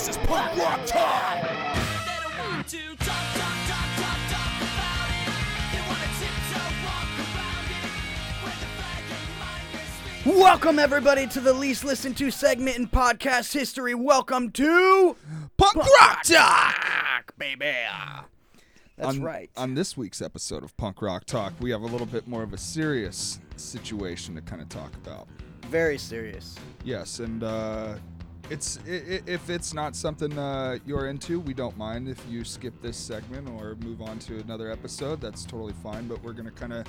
This is punk rock time. They don't want to talk, talk, talk, talk, talk about it. They want to tiptoe walk around it. Where the flag and mind Welcome everybody to the least listened to segment in podcast history. Welcome to Punk Rock Talk, baby. That's on, right. On this week's episode of Punk Rock Talk, we have a little bit more of a serious situation to kind of talk about. Very serious. Yes, and uh, it's if it's not something uh, you're into, we don't mind if you skip this segment or move on to another episode. That's totally fine. But we're gonna kind of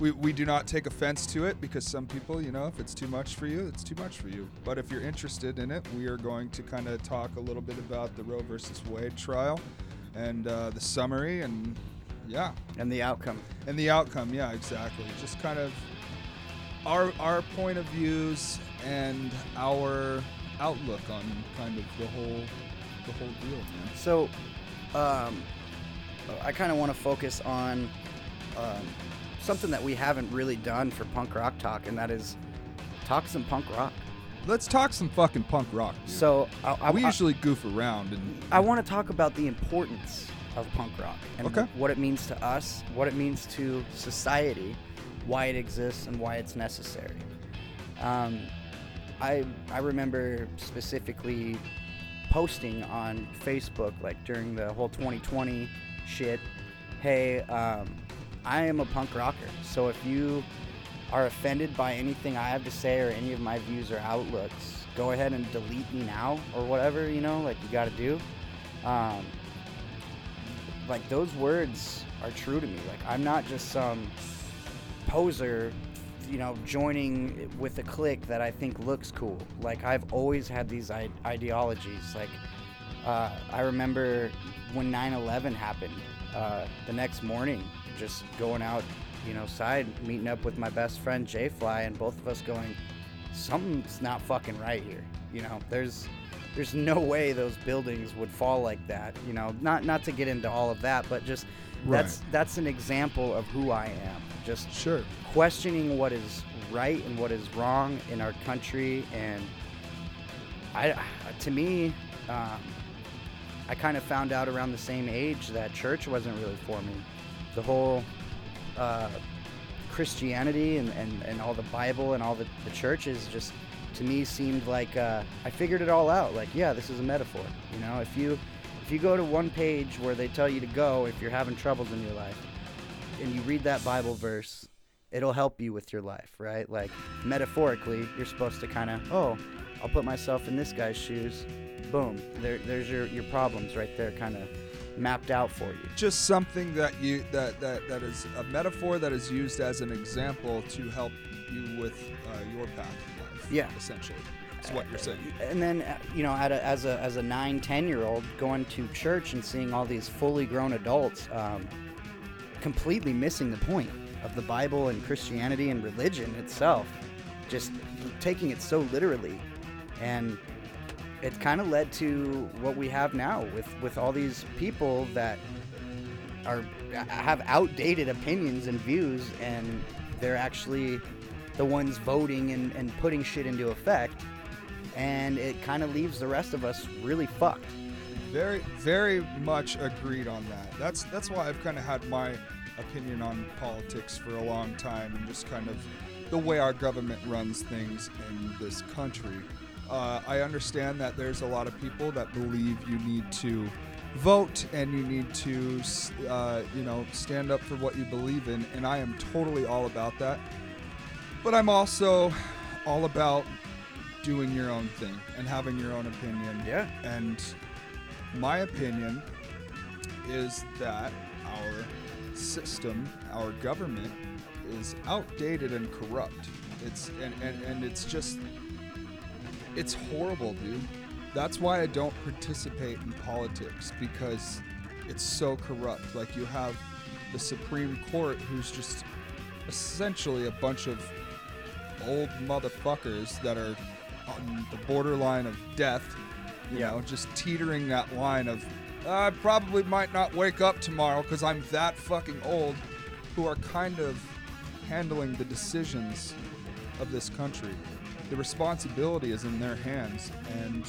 we, we do not take offense to it because some people, you know, if it's too much for you, it's too much for you. But if you're interested in it, we are going to kind of talk a little bit about the Roe versus Wade trial and uh, the summary and yeah, And the outcome. and the outcome. Yeah, exactly. Just kind of our our point of views and our outlook on kind of the whole the whole deal, man. So, um, I kind of want to focus on um, something that we haven't really done for punk rock talk, and that is talk some punk rock. Let's talk some fucking punk rock. Dude. So, I, I, we I- usually goof around and I want to talk about the importance of punk rock and Okay. what it means to us, what it means to society, why it exists, and why it's necessary. Um, I I remember specifically posting on Facebook like during the whole 2020 shit. Hey, um, I am a punk rocker, so if you are offended by anything I have to say or any of my views or outlooks, go ahead and delete me now or whatever you know, like you got to do. Um, like those words are true to me. Like I'm not just some poser, you know, joining with a clique that I think looks cool. Like I've always had these I- ideologies. Like uh, I remember when 9/11 happened. Uh, the next morning, just going out, you know, side meeting up with my best friend Jay Fly, and both of us going, something's not fucking right here. You know, there's there's no way those buildings would fall like that. You know, not not to get into all of that, but just that's that's an example of who I am. Just sure. questioning what is right and what is wrong in our country. And I to me um, I kind of found out around the same age that church wasn't really for me. The whole uh, Christianity and, and, and all the Bible and all the, the churches just to me seemed like uh, I figured it all out. Like yeah this is a metaphor you know? If you if you go to one page where they tell you to go if you're having troubles in your life and you read that Bible verse, it'll help you with your life, right? Like metaphorically, you're supposed to kind of, oh, I'll put myself in this guy's shoes. Boom, there, there's your, your problems right there, kind of mapped out for you. Just something that you that that that is a metaphor that is used as an example to help you with uh, your path in life. Yeah. essentially. That's what you're saying. And then, uh, you know, at a, as a as a nine, ten year old going to church and seeing all these fully grown adults, um, completely missing the point of the Bible and Christianity and religion itself, just taking it so literally, and it kind of led to what we have now with with all these people that are have outdated opinions and views, and they're actually the ones voting and, and putting shit into effect and it kind of leaves the rest of us really fucked. Very, very much agreed on that. That's that's why I've kind of had my opinion on politics for a long time, and just kind of the way our government runs things in this country. Uh, I understand that there's a lot of people that believe you need to vote and you need to, uh, you know, stand up for what you believe in, and I am totally all about that. But I'm also all about doing your own thing and having your own opinion. Yeah. And my opinion is that our system, our government, is outdated and corrupt. It's and, and, and it's just it's horrible, dude. That's why I don't participate in politics because it's so corrupt. Like you have the Supreme Court who's just essentially a bunch of old motherfuckers that are on the borderline of death, you know, just teetering that line of I probably might not wake up tomorrow because I'm that fucking old, who are kind of handling the decisions of this country. The responsibility is in their hands, and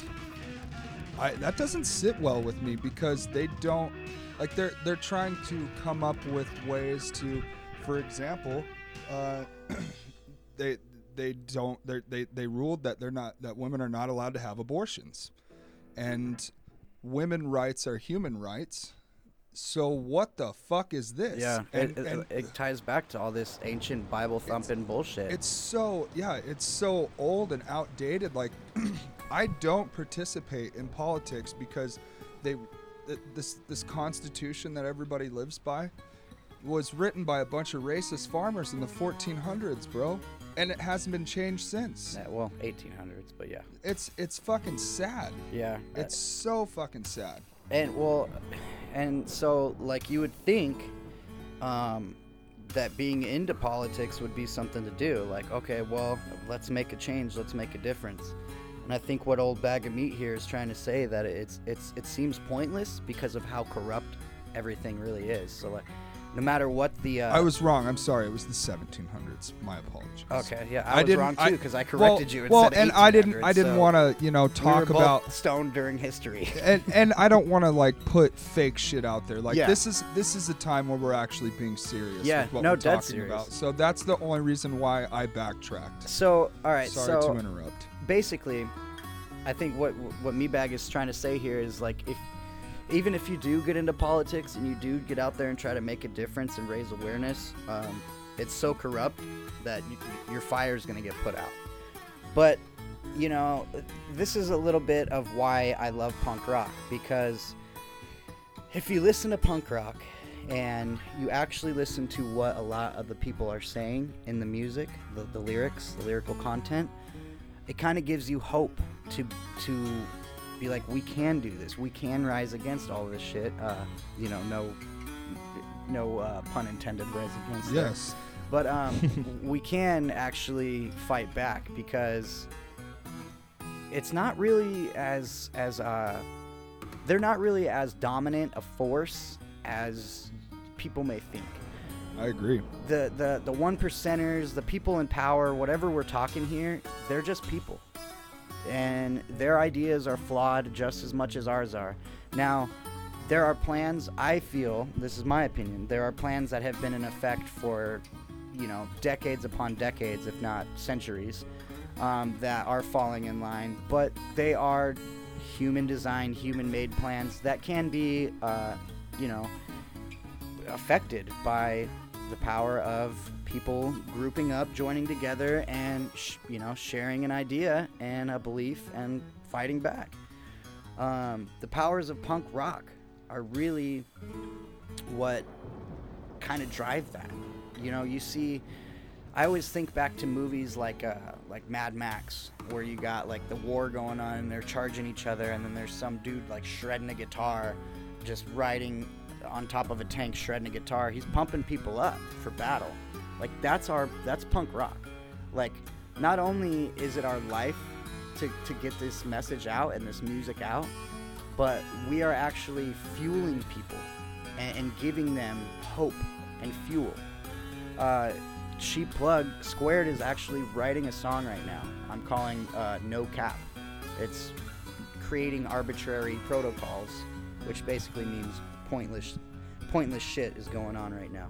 I, that doesn't sit well with me because they don't like they're they're trying to come up with ways to, for example, uh, they they don't they they ruled that they're not that women are not allowed to have abortions, and women rights are human rights. So what the fuck is this? Yeah, and, it, and it ties back to all this ancient Bible thumping bullshit. it's so yeah, it's so old and outdated. Like, I don't participate in politics because they this this constitution that everybody lives by was written by a bunch of racist farmers in the 1400s, bro, and it hasn't been changed since. Yeah, well, 1800s, but yeah, It's it's fucking sad. yeah. It's so fucking sad. And well, and so like you would think um, that being into politics would be something to do. Like, okay, well, let's make a change, let's make a difference. And I think what old bag of meat here is trying to say that it's it's it seems pointless because of how corrupt everything really is. So like, no matter what the uh, I was wrong. I'm sorry. It was the 1700s. My apologies. okay, yeah, I, was wrong too because I, well- corrected you and well, said and I didn't. I didn't so want to, you know, we talk both about stone during history. and and I don't want to like put fake shit out there. Like Yeah. this is this is a time where we're actually being serious. Yeah, with what no, we're dead talking serious. about. So that's the only reason why I backtracked. so all right, Sorry so to interrupt. basically, I think what what Meatbag is trying to say here is like if even if you do get into politics and you do get out there and try to make a difference and raise awareness, um, it's so corrupt that you, your fire is going to get put out. But you know, this is a little bit of why I love punk rock because if you listen to punk rock and you actually listen to what a lot of the people are saying in the music, the, the lyrics, the lyrical content, it kind of gives you hope to to be like we can do this we can rise against all this shit uh, you know no no uh, pun intended rise against. Yes. but um, we can actually fight back because it's not really as as uh, they're not really as dominant a force as people may think I agree. the the the one percenters, the people in power, whatever we're talking here, they're just people, and their ideas are flawed just as much as ours are. Now, there are plans. I feel this is my opinion. There are plans that have been in effect for, you know, decades upon decades, if not centuries, um, that are falling in line. But they are human designed, human made plans that can be, uh, you know, affected by the power of people grouping up, joining together, and sh- you know, sharing an idea and a belief and fighting back. Um, the powers of punk rock are really what kind of drive that. You know, you see. I always think back to movies like uh, like Mad Max, where you got like the war going on and they're charging each other, and then there's some dude like shredding a guitar, just riding on top of a tank shredding a guitar. He's pumping people up for battle. Like that's our that's punk rock. Like not only is it our life to, to get this message out and this music out, but we are actually fueling people and, and giving them hope and fuel. Uh, Cheap Plug Squared is actually writing a song right now. I'm calling uh, No Cap. It's creating arbitrary protocols, which basically means pointless, pointless shit is going on right now.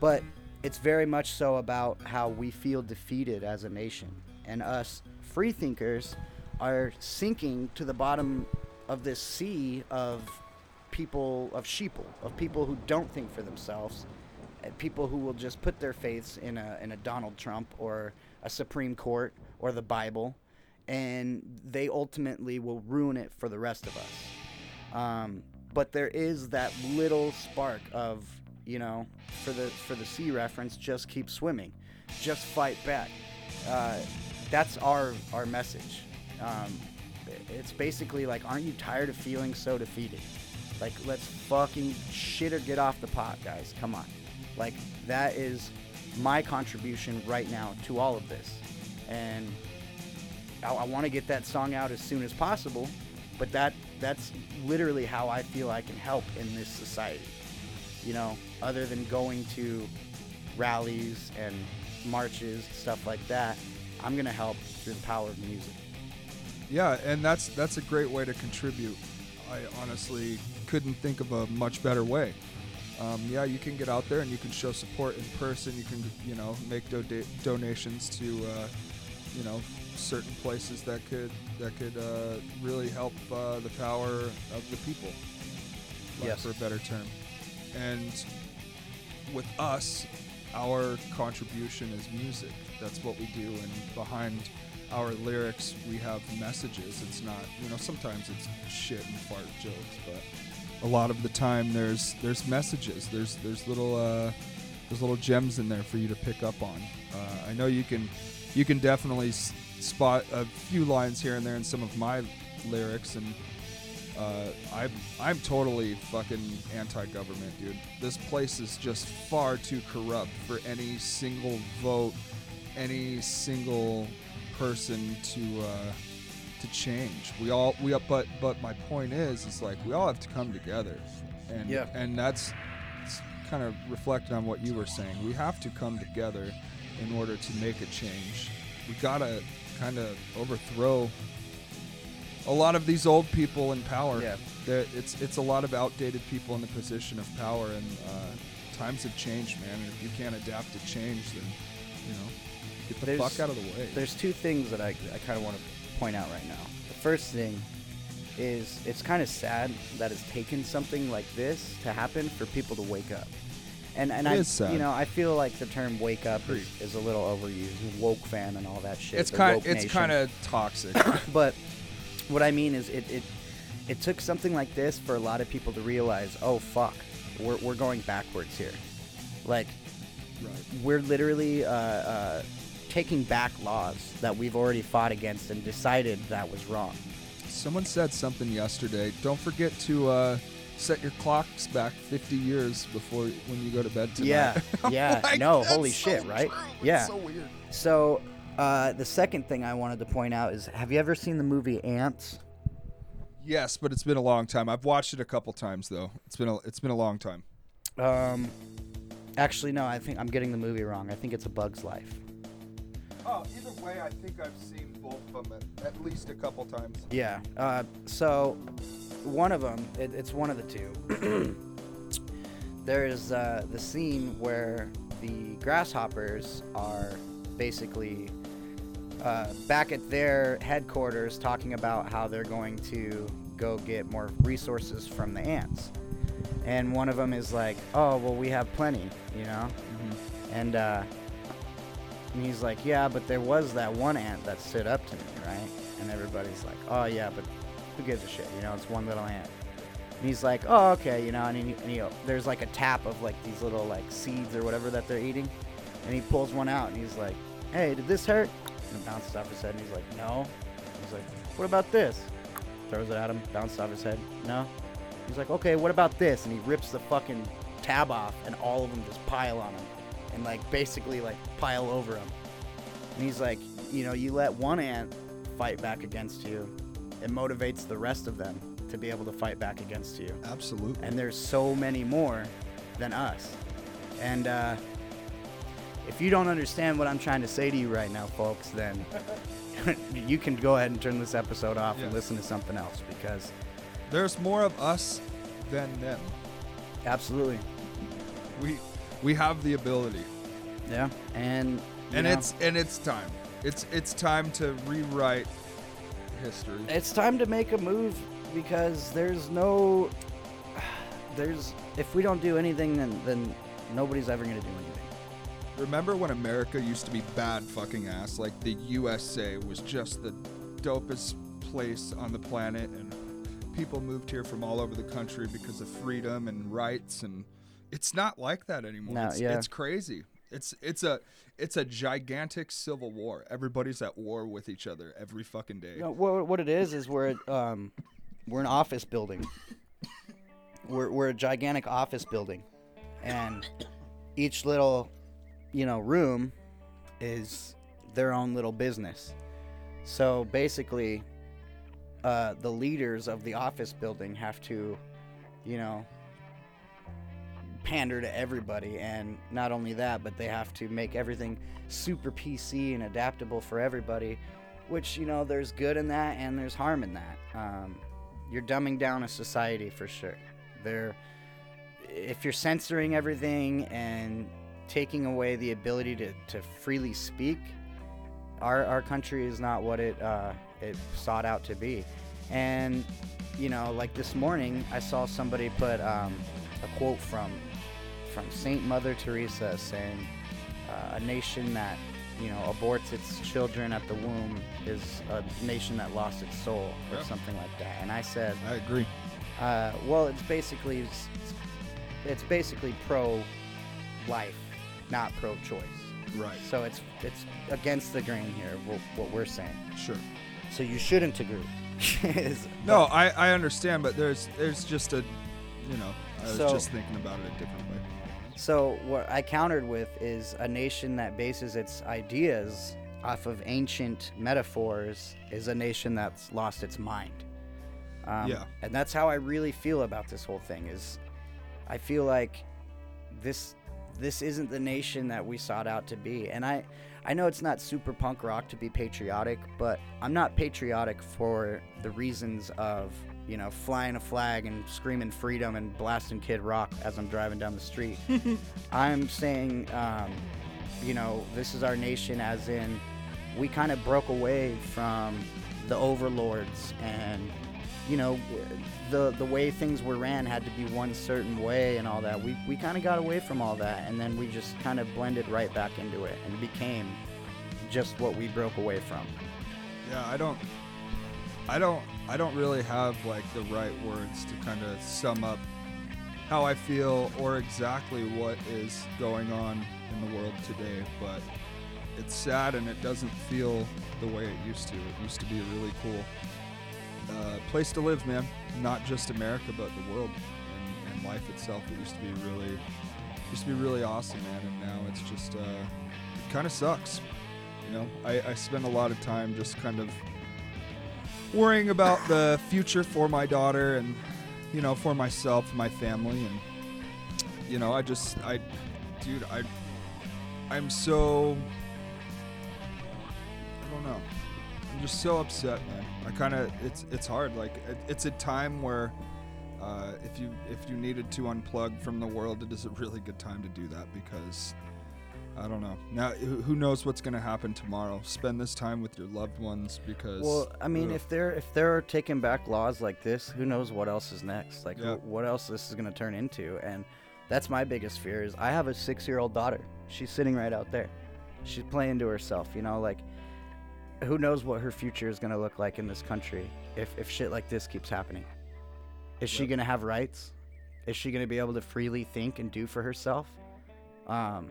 But it's very much so about how we feel defeated as a nation, and us free thinkers are sinking to the bottom of this sea of people of sheeple, of people who don't think for themselves, people who will just put their faiths in a in a Donald Trump or a Supreme Court or the Bible, and they ultimately will ruin it for the rest of us. Um, but there is that little spark of you know for the for the sea reference just keep swimming just fight back. Uh, that's our our message. Um, it's basically like aren't you tired of feeling so defeated? Like let's fucking shit or get off the pot guys. Come on. Like that is my contribution right now to all of this. And I, I want to get that song out as soon as possible, but that that's literally how I feel I can help in this society. You know, other than going to rallies and marches, stuff like that, I'm gonna help through the power of music. Yeah, and that's that's a great way to contribute. I honestly couldn't think of a much better way. Um, yeah, you can get out there and you can show support in person. You can, you know, make do- donations to, uh, you know, certain places that could that could uh, really help uh, the power of the people, like, Yes. for a better term. And with us, our contribution is music. That's what we do, and behind our lyrics, we have messages. It's not, you know, sometimes it's shit and fart jokes, but a lot of the time there's there's messages. There's there's little uh, there's little gems in there for you to pick up on. Uh, I know you can you can definitely s- spot a few lines here and there in some of my lyrics and uh, I'm I'm totally fucking anti-government, dude. This place is just far too corrupt for any single vote, any single person to uh, to change. We all we but but my point is is like we all have to come together, and Yeah. and that's kind of reflecting on what you were saying. We have to come together in order to make a change. We gotta kind of overthrow a lot of these old people in power. Yeah. That it's it's a lot of outdated people in the position of power, and uh, times have changed, man. And if you can't adapt to change, then you know, get the There's- fuck out of the way. There's two things that I, I kind of want to point out right now. The first thing is it's kind of sad that it's taken something like this to happen for people to wake up. And and I is sad. you know I feel like the term "wake up" is, is a little overused. Woke fan and all that shit. it's the kind woke it's nation. kind of toxic. But what I mean is, it, it it took something like this for a lot of people to realize, oh fuck, we're we're going backwards here. Like right. we're literally uh, uh, taking back laws that we've already fought against and decided that was wrong. Someone said something yesterday. Don't forget to uh, set your clocks back 50 years before when you go to bed tonight. Yeah, yeah. like, no, holy so shit, right? true. It's Yeah. so weird. So uh, the second thing I wanted to point out is, have you ever seen the movie Ants? Yes, but it's been a long time. I've watched it a couple times though. It's been a, it's been a long time. Um, actually, no. I think I'm getting the movie wrong. I think it's A Bug's Life. Oh, either way, I think I've seen both of them at, at least a couple times. Yeah. Uh, so one of them, it, it's one of the two. there is uh, the scene where the grasshoppers are basically uh, back at their headquarters talking about how they're going to go get more resources from the ants. And one of them is like, "Oh, well, we have plenty," you know. And uh, and he's like, yeah, but there was that one ant that stood up to me, right? And everybody's like, oh yeah, but who gives a shit? You know, it's one little ant. And he's like, oh okay, you know, and, he, and he, there's like a tap of like these little like seeds or whatever that they're eating, and he pulls one out and he's like, hey, did this hurt? And it bounces off his head, and he's like, no. He's like, what about this? Throws it at him, bounces off his head, no. He's like, okay, what about this? And he rips the fucking tab off, and all of them just pile on him, and like basically like pile over him. And he's like, you know, you let one ant fight back against you, it motivates the rest of them to be able to fight back against you. Absolutely. And there's so many more than us. And uh, if you don't understand what I'm trying to say to you right now, folks, then you can go ahead and turn this episode off and listen to something else because There's more of us than them. absolutely, We we have the ability, yeah. And and know, it's and it's time. It's it's time to rewrite history. it's time to make a move because there's no there's if we don't do anything then then nobody's ever going to do anything Remember when America used to be bad fucking ass? Like the USA was just the dopest place on the planet, and people moved here from all over the country because of freedom and rights, and it's not like that anymore. No, it's, yeah. it's crazy. It's it's a it's a gigantic civil war. Everybody's at war with each other every fucking day. No, what, what it is is we're um, we're an office building. We're we're a gigantic office building, and each little, you know, room is their own little business. So basically, uh, the leaders of the office building have to, you know, pander to everybody, and not only that, but they have to make everything super PC and adaptable for everybody which you know there's good in that and there's harm in that. Um, you're dumbing down a society for sure. There, if you're censoring everything and taking away the ability to, to freely speak, our, our country is not what it uh, it sought out to be. And you know, like this morning, I saw somebody put um, a quote from from Saint Mother Teresa saying, uh, "A nation that you know aborts its children at the womb is a nation that lost its soul," or Yeah. something like that. And I said, I agree. uh, well, it's basically it's, it's basically pro life, not pro choice. Right. So it's it's against the grain here, what, what we're saying. Sure. So you shouldn't agree. No, I, I understand, but there's there's just a, you know, I was So- just thinking about it a different way. So what I countered with is a nation that bases its ideas off of ancient metaphors is a nation that's lost its mind. Um, Yeah. And that's how I really feel about this whole thing. Is I feel like this this isn't the nation that we sought out to be. And I I know it's not super punk rock to be patriotic, but I'm not patriotic for the reasons of you know flying a flag and screaming freedom and blasting Kid Rock as I'm driving down the street. I'm saying, um, you know, this is our nation, as in, we kind of broke away from the overlords, and you know, the the way things were ran had to be one certain way and all that. We we kind of got away from all that, and then we just kind of blended right back into it and became just what we broke away from. Yeah, I don't, I don't, I don't really have like the right words to kind of sum up how I feel or exactly what is going on in the world today. But it's sad and it doesn't feel the way it used to. It used to be a really cool uh, place to live, man. Not just America, but the world and, and life itself. It used to be really, used to be really awesome, man. And now it's just, uh, it kind of sucks. You know, I, I spend a lot of time just kind of worrying about the future for my daughter and, you know, for myself, my family, and you know, I just, I, dude, I, I'm so, I don't know, I'm just so upset, man. I kind of, it's, it's hard. Like, it, it's a time where. Uh, if you if you needed to unplug from the world, it is a really good time to do that because I don't know. Now, who knows what's going to happen tomorrow? Spend this time with your loved ones because. Well, I mean, ugh, if they're if they're taking back laws like this, who knows what else is next? Like, Yeah. wh- what else this is going to turn into? And that's my biggest fear. Is I have a six-year-old daughter. She's sitting right out there. She's playing to herself. You know, like, who knows what her future is going to look like in this country if if shit like this keeps happening? Is she going to have rights? Is she going to be able to freely think and do for herself? Um,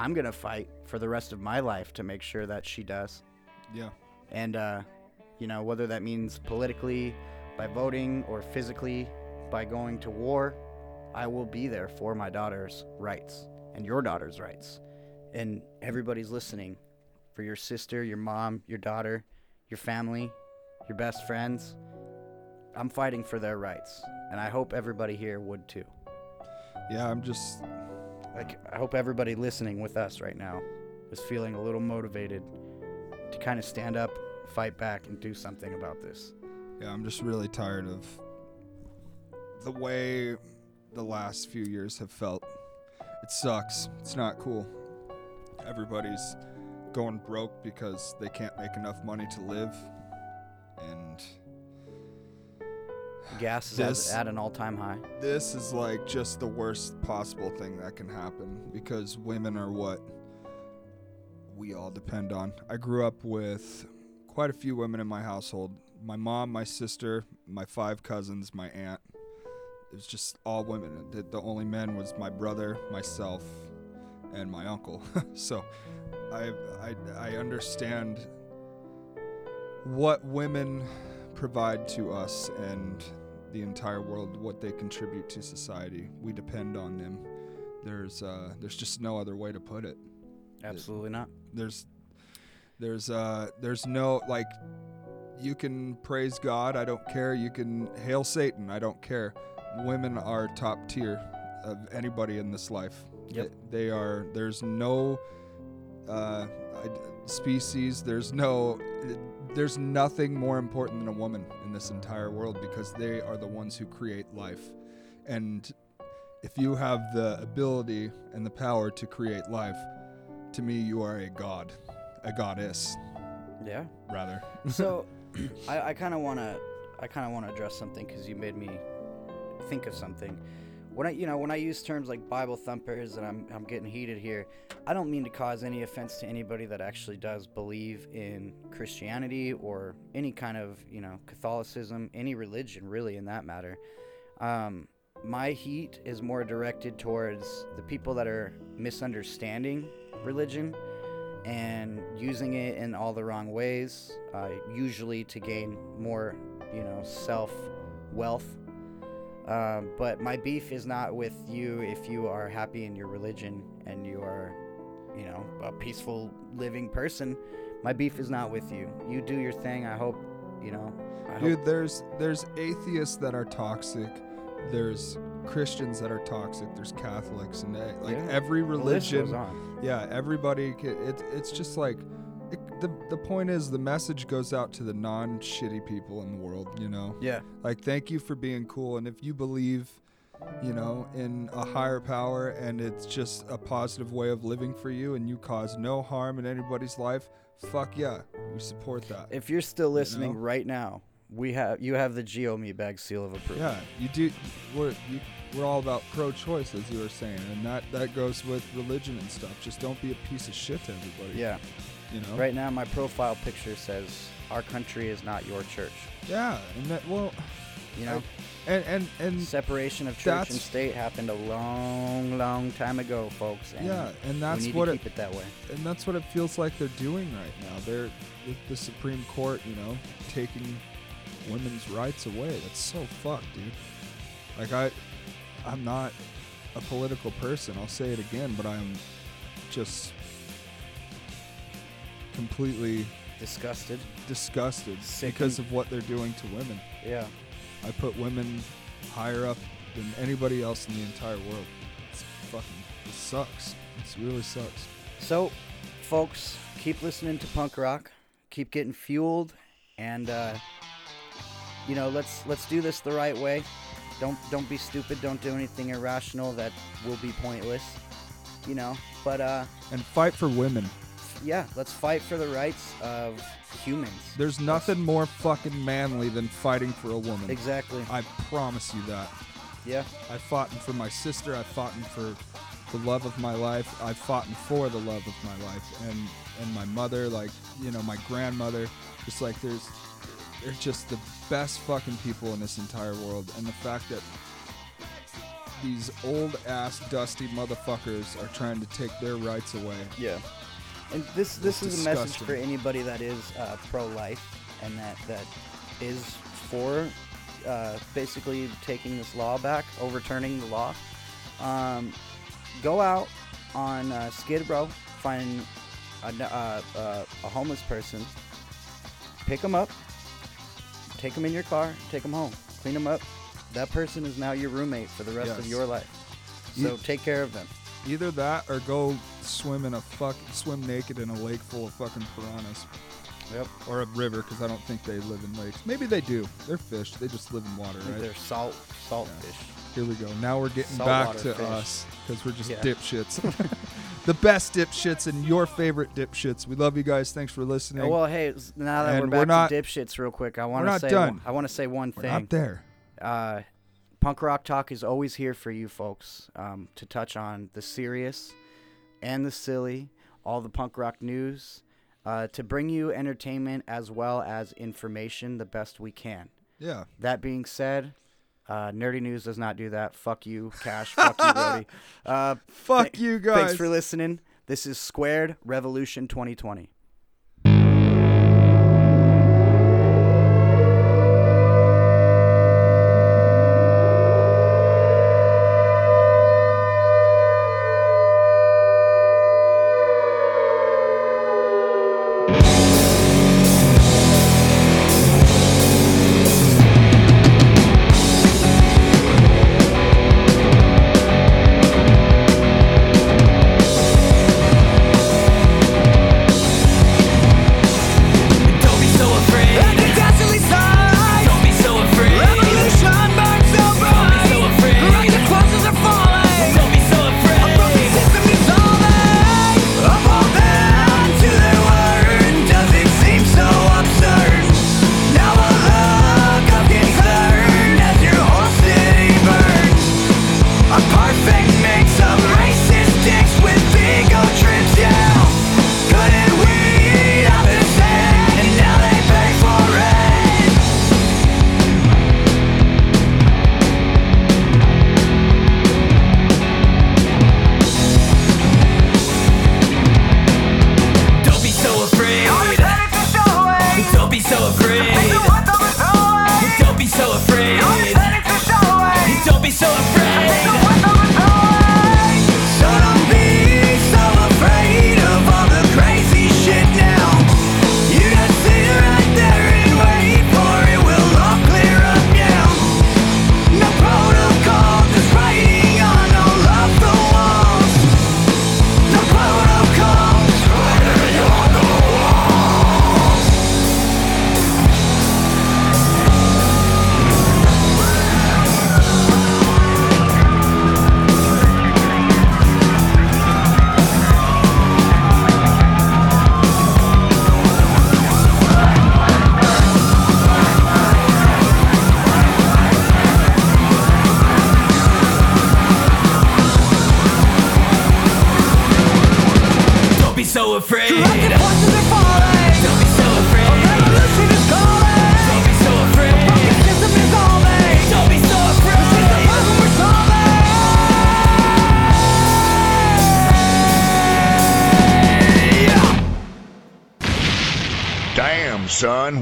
I'm going to fight for the rest of my life to make sure that she does. Yeah, and uh, you know whether that means politically by voting or physically by going to war i will be there for my daughter's rights and your daughter's rights. And everybody's listening for your sister your mom your daughter your family your best friends. I'm fighting for their rights and i hope everybody here would too. Yeah. I'm just like i hope everybody listening with us right now is feeling a little motivated to kind of stand up fight back and do something about this yeah. I'm just really tired of the way the last few years have felt. It sucks. It's not cool. Everybody's going broke because they can't make enough money to live, and gas is This- at, at an all-time high this is like just the worst possible thing that can happen because women are what we all depend on. I grew up with quite a few women in my household. My mom, my sister, my five cousins, my aunt. It was just all women. The, the only men was my brother, myself, and my uncle. so I, I I understand what women provide to us and the entire world, what they contribute to society. We depend on them. There's uh, there's just no other way to put it. absolutely not There's there's uh there's no like you can praise God, I don't care. You can hail Satan, I don't care. Women are top tier of anybody in this life. Yep. They, they are there's no uh species. There's no, there's nothing more important than a woman in this entire world because they are the ones who create life. And if you have the ability and the power to create life, to me, you are a god, a goddess, Yeah. rather. So, I, kind of want to, I kind of want to address something because you made me think of something. When I, you know, when I use terms like Bible thumpers and I'm, I'm getting heated here, I don't mean to cause any offense to anybody that actually does believe in Christianity or any kind of, you know, Catholicism, any religion really, in that matter. Um, my heat is more directed towards the people that are misunderstanding religion and using it in all the wrong ways, uh, usually to gain more, you know, self wealth. Um, but my beef is not with you if you are happy in your religion and you are, you know, a peaceful living person. My beef is not with you. You do your thing. I hope, you know. I hope, Dude, there's there's atheists that are toxic. There's Christians that are toxic. There's Catholics and eh, like Yeah, every the list goes religion. on. Yeah, everybody. It, it's just like it, the the point is the message goes out to the non shitty people in the world. You know, Yeah. like thank you for being cool, and if you believe, you know, in a higher power and it's just a positive way of living for you, and you cause no harm in anybody's life, fuck yeah, we support that. If you're still listening know? right now, we have you have the Gio Meatbag seal of approval. Yeah, you do. We're you, we're all about pro-choice, as you were saying, and that that goes with religion and stuff. Just don't be a piece of shit to everybody. Yeah. You know. Right now, my profile picture says, "Our country is not your church." Yeah, and that well, You know, and and and separation of church and state happened a long, long time ago, folks. And yeah, and that's what it it that way. and that's what it feels like they're doing right now. They're with the Supreme Court, you know, taking women's rights away. That's so fucked, dude. Like I, I'm not a political person. I'll say it again, but I'm just completely Disgusted. disgusted Sickened. because of what they're doing to women. Yeah. I put women higher up than anybody else in the entire world. It's fucking, it sucks. It really sucks. So, folks, keep listening to punk rock. Keep getting fueled, and uh, you know, let's let's do this the right way. Don't don't be stupid. Don't do anything irrational that will be pointless. You know, but uh, And fight for women. Yeah, let's fight for the rights of humans. There's nothing more fucking manly than fighting for a woman. Exactly. I promise you that. Yeah. I fought for my sister. I fought for the love of my life. I fought for the love of my life, and and my mother, like you know, my grandmother. Just like there's, they're just the best fucking people in this entire world, and the fact that these old ass dusty motherfuckers are trying to take their rights away. Yeah. And this this is a message for anybody that is uh, pro-life and that that is for uh, basically taking this law back, overturning the law. Um, go out on uh, Skid Row, find a, uh, uh, a homeless person, pick them up, take them in your car, take them home, clean them up. That person is now your roommate for the rest of your life. You- So take care of them. Either that or go swim in a fuck swim naked in a lake full of fucking piranhas. Yep. Or a river, because I don't think they live in lakes. Maybe they do. They're fish. They just live in water, right? They're salt salt Yeah. fish. Here we go. Now we're getting back to fish. us because we're just Yeah. dipshits. the best dipshits and your favorite dipshits. We love you guys. Thanks for listening. Oh, well, hey, now that And we're we're back not- to dipshits real quick, I want to say done. one- I want to say one we're thing. not there. Uh, Punk Rock Talk is always here for you folks um, to touch on the serious and the silly, all the punk rock news, uh, to bring you entertainment as well as information the best we can. Yeah. That being said, uh, Nerdy News does not do that. Fuck you, Cash. Fuck you, Brody. Uh, Fuck th- you guys. Thanks for listening. This is Squared Revolution 2020.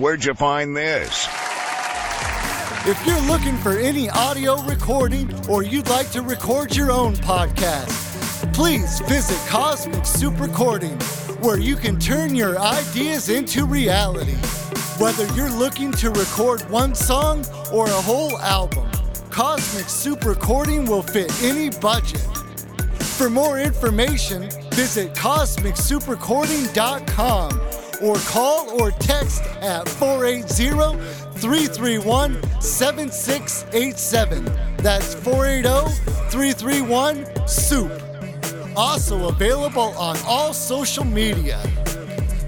Where'd you find this? If you're looking for any audio recording or you'd like to record your own podcast, please visit Cosmic Soup Recording, where you can turn your ideas into reality. Whether you're looking to record one song or a whole album, Cosmic Soup Recording will fit any budget. For more information, visit CosmicSoupreCording.com or call or text at 480 331 7687. That's 480 331 SOUP. Also available on all social media.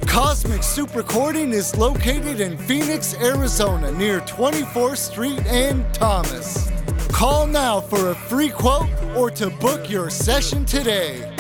Cosmic Soup Recording is located in Phoenix, Arizona, near 24th Street and Thomas. Call now for a free quote or to book your session today.